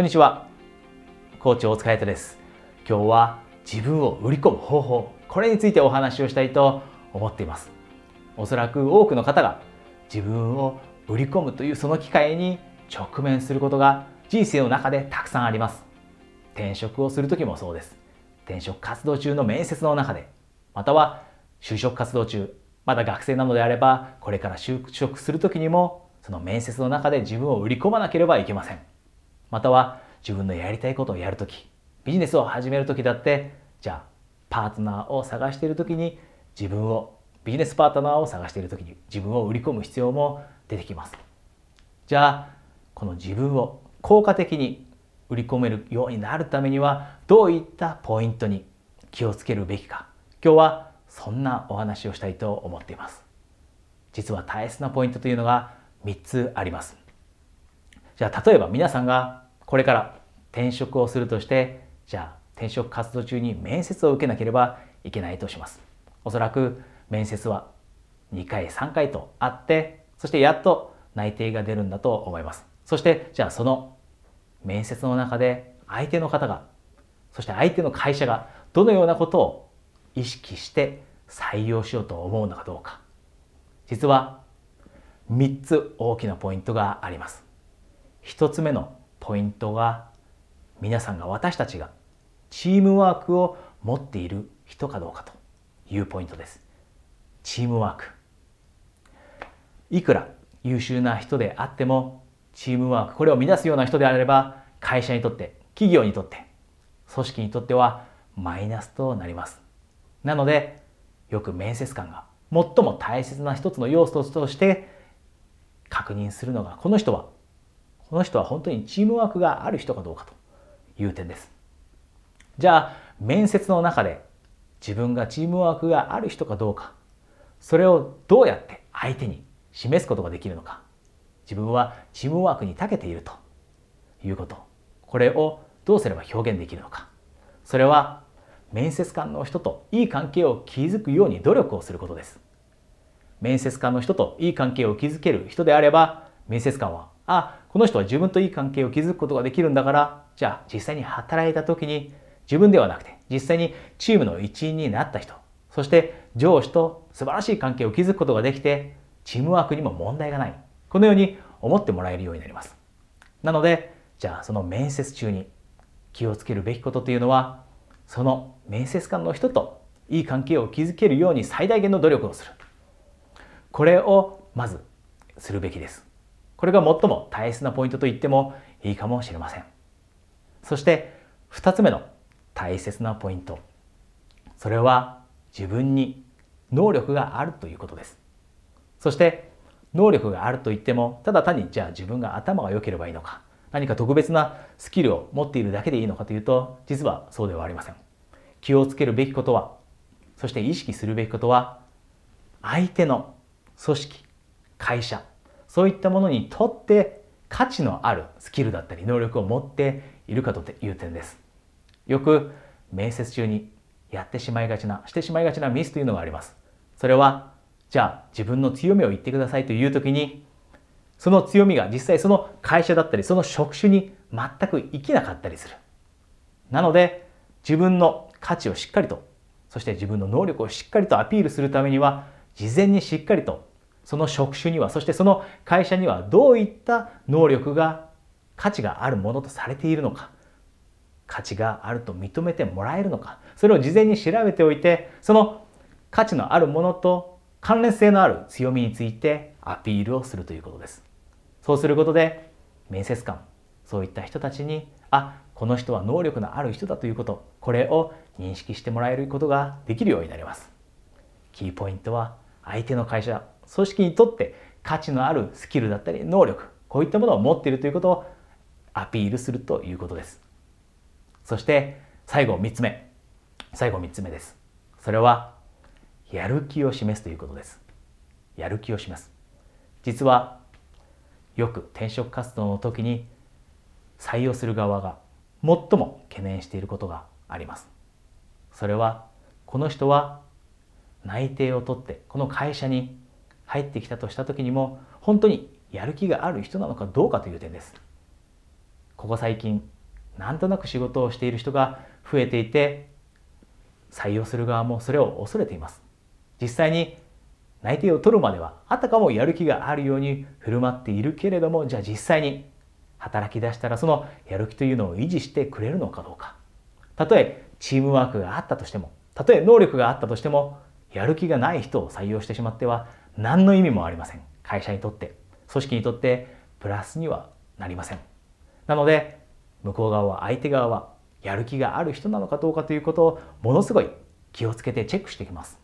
こんにちは。コーチ大塚彩です。今日は自分を売り込む方法、これについてお話をしたいと思っています。おそらく多くの方が自分を売り込むというその機会に直面することが人生の中でたくさんあります。転職をする時もそうです。転職活動中の面接の中で、または就職活動中、まだ学生なのであれば、これから就職する時にも、その面接の中で自分を売り込まなければいけません。または自分のやりたいことをやるとき、ビジネスを始めるときだって、じゃあパートナーを探しているときに自分を、ビジネスパートナーを探しているときに自分を売り込む必要も出てきます。じゃあ、この自分を効果的に売り込めるようになるためにはどういったポイントに気をつけるべきか。今日はそんなお話をしたいと思っています。実は大切なポイントというのが3つあります。じゃあ例えば皆さんがこれから転職をするとしてじゃあ転職活動中に面接を受けなければいけないとします。おそらく面接は2回3回とあってそしてやっと内定が出るんだと思います。そしてじゃあその面接の中で相手の方がそして相手の会社がどのようなことを意識して採用しようと思うのかどうか。実は3つ大きなポイントがあります。1つ目のポイントが皆さんが私たちがチームワークを持っている人かどうかというポイントです。チームワーク。いくら優秀な人であってもチームワークこれを乱すような人であれば会社にとって企業にとって組織にとってはマイナスとなります。なのでよく面接官が最も大切な一つの要素として確認するのがこの人はこの人は本当にチームワークがある人かどうかという点です。じゃあ面接の中で自分がチームワークがある人かどうかそれをどうやって相手に示すことができるのか自分はチームワークに長けているということこれをどうすれば表現できるのかそれは面接官の人といい関係を築くように努力をすることです。面接官の人といい関係を築ける人であれば面接官はあこの人は自分といい関係を築くことができるんだからじゃあ実際に働いた時に自分ではなくて実際にチームの一員になった人そして上司と素晴らしい関係を築くことができてチームワークにも問題がないこのように思ってもらえるようになります。なので、じゃあその面接中に気をつけるべきことというのは、その面接官の人といい関係を築けるように最大限の努力をする。これをまずするべきです。これが最も大切なポイントと言ってもいいかもしれません。そして2つ目の大切なポイント。それは自分に能力があるということです。そして能力があると言ってもただ単にじゃあ自分が頭が良ければいいのか何か特別なスキルを持っているだけでいいのかというと実はそうではありません気をつけるべきことはそして意識するべきことは相手の組織会社そういったものにとって価値のあるスキルだったり能力を持っているかという点ですよく面接中にやってしまいがちなしてしまいがちなミスというのがありますそれはじゃあ自分の強みを言ってくださいという時にその強みが実際その会社だったりその職種に全く生きなかったりする。なので自分の価値をしっかりとそして自分の能力をしっかりとアピールするためには事前にしっかりとその職種にはそしてその会社にはどういった能力が価値があるものとされているのか価値があると認めてもらえるのかそれを事前に調べておいてその価値のあるものと関連性のある強みについてアピールをするということです。そうすることで面接官、そういった人たちに、あ、この人は能力のある人だということ、これを認識してもらえることができるようになります。キーポイントは相手の会社、組織にとって価値のあるスキルだったり能力、こういったものを持っているということをアピールするということです。そして最後3つ目。最後3つ目です。それはやる気を示すということです。やる気を示す。実はよく転職活動の時に採用する側が最も懸念していることがあります。それはこの人は内定を取ってこの会社に入ってきたとした時にも本当にやる気がある人なのかどうかという点です。ここ最近なんとなく仕事をしている人が増えていて採用する側もそれを恐れています実際に内定を取るまではあたかもやる気があるように振る舞っているけれどもじゃあ実際に働き出したらそのやる気というのを維持してくれるのかどうかたとえチームワークがあったとしてもたとえ能力があったとしてもやる気がない人を採用してしまっては何の意味もありません。会社にとって組織にとってプラスにはなりません。なので向こう側は相手側はやる気がある人なのかどうかということをものすごい気をつけてチェックしていきます。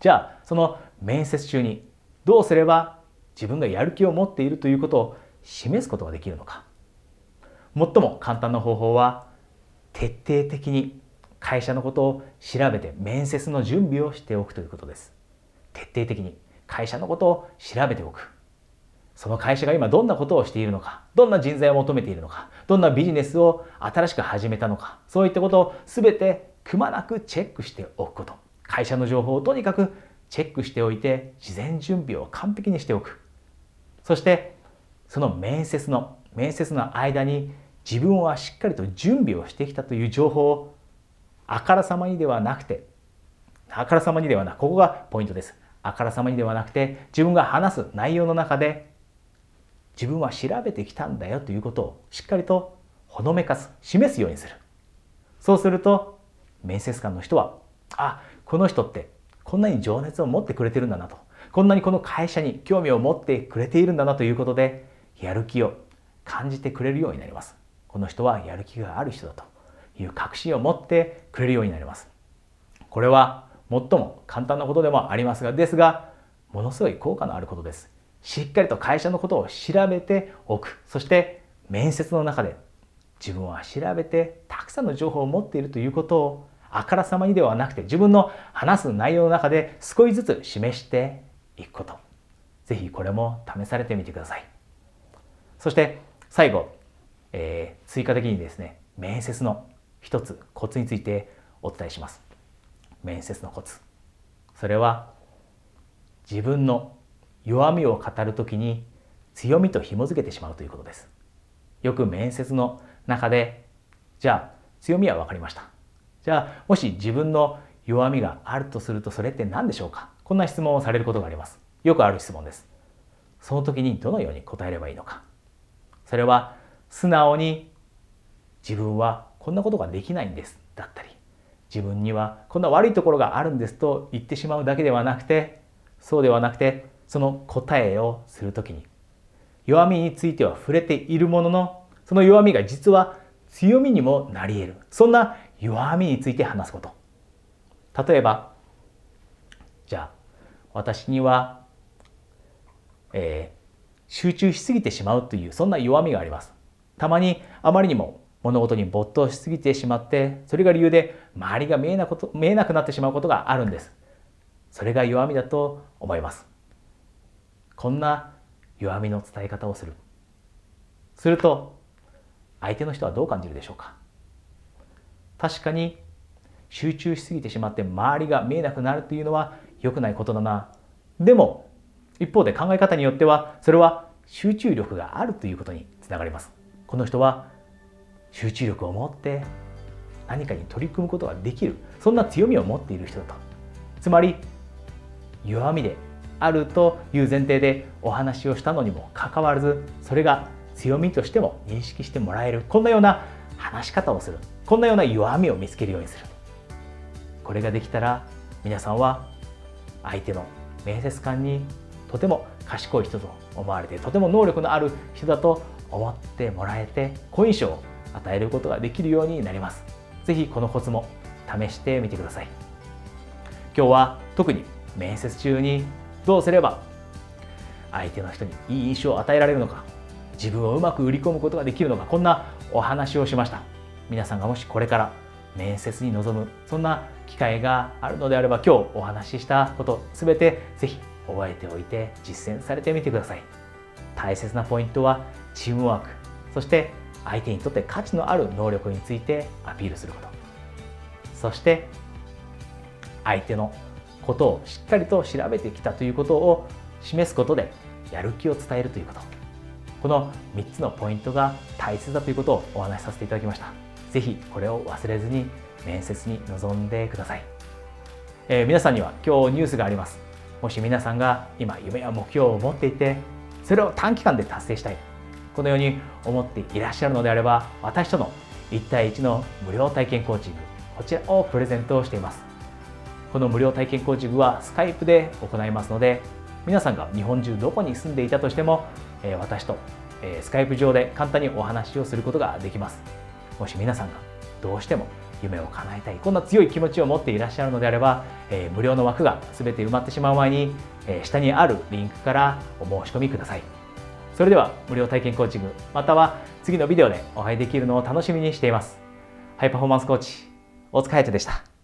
じゃあその面接中にどうすれば自分がやる気を持っているということを示すことができるのか。最も簡単な方法は徹底的に会社のことを調べて面接の準備をしておくということです。徹底的に会社のことを調べておくその会社が今どんなことをしているのか、どんな人材を求めているのか、どんなビジネスを新しく始めたのか、そういったことを全てくまなくチェックしておくこと。会社の情報をとにかくチェックしておいて、事前準備を完璧にしておく。そして、その面接の、面接の間に自分はしっかりと準備をしてきたという情報をあからさまにではなくて、あからさまにではなく、ここがポイントです。あからさまにではなくて、自分が話す内容の中で自分は調べてきたんだよということをしっかりとほのめかす示すようにする。そうすると面接官の人はあこの人ってこんなに情熱を持ってくれてるんだなと。こんなにこの会社に興味を持ってくれているんだなということでやる気を感じてくれるようになります。この人はやる気がある人だという確信を持ってくれるようになります。これは最も簡単なことでもありますがですがものすごい効果のあることです。しっかりと会社のことを調べておく。そして面接の中で自分は調べてたくさんの情報を持っているということをあからさまにではなくて自分の話す内容の中で少しずつ示していくこと。ぜひこれも試されてみてください。そして最後、えー、追加的にですね面接の一つコツについてお伝えします。面接のコツ。それは自分の弱みを語る時に強みと紐付けてしまうということです。よく面接の中でじゃあ強みは分かりました。じゃあもし自分の弱みがあるとするとそれって何でしょうか？こんな質問をされることがあります。よくある質問です。その時にどのように答えればいいのか？それは素直に自分はこんなことができないんです。自分にはこんな悪いところがあるんですと言ってしまうだけではなくてそうではなくてその答えをするときに弱みについては触れているもののその弱みが実は強みにもなり得る。そんな弱みについて話すこと。例えばじゃあ私には、えー、集中しすぎてしまうというそんな弱みがあります。たまにあまりにも物事に没頭しすぎてしまってそれが理由で周りが見えなこと見えなくなってしまうことがあるんです。それが弱みだと思います。こんな弱みの伝え方をする。すると相手の人はどう感じるでしょうか。確かに集中しすぎてしまって周りが見えなくなるというのは良くないことだな。でも一方で考え方によってはそれは集中力があるということにつながります。この人は集中力を持って何かに取り組むことができるそんな強みを持っている人だと。つまり弱みであるという前提でお話をしたのにもかかわらずそれが強みとしても認識してもらえるこんなような話し方をするこんなような弱みを見つけるようにする。これができたら皆さんは相手の面接官にとても賢い人と思われてとても能力のある人だと思ってもらえて好印象を与えることができるようになります。是非このコツも試してみてください。今日は特に面接中にどうすれば相手の人にいい印象を与えられるのか自分をうまく売り込むことができるのかこんなお話をしました。皆さんがもしこれから面接に臨むそんな機会があるのであれば今日お話ししたこと全てぜひ覚えておいて実践されてみてください。大切なポイントはチームワークそして相手にとって価値のある能力についてアピールすること。そして相手のことをしっかりと調べてきたということを示すことでやる気を伝えるということ。この3つのポイントが大切だということをお話しさせていただきました。是非これを忘れずに面接に臨んでください、えー、皆さんには今日ニュースがあります。もし皆さんが今夢や目標を持っていてそれを短期間で達成したい。このように思っていらっしゃるのであれば私との1対1の無料体験コーチングこちらをプレゼントしています。この無料体験コーチングはスカイプで行いますので皆さんが日本中どこに住んでいたとしても私とスカイプ上で簡単にお話をすることができます。もし皆さんがどうしても夢を叶えたいこんな強い気持ちを持っていらっしゃるのであれば、え無料の枠が全て埋まってしまう前に、え下にあるリンクからお申し込みください。それでは無料体験コーチングまたは次のビデオでお会いできるのを楽しみにしています。ハイパフォーマンスコーチ大塚隼人でした。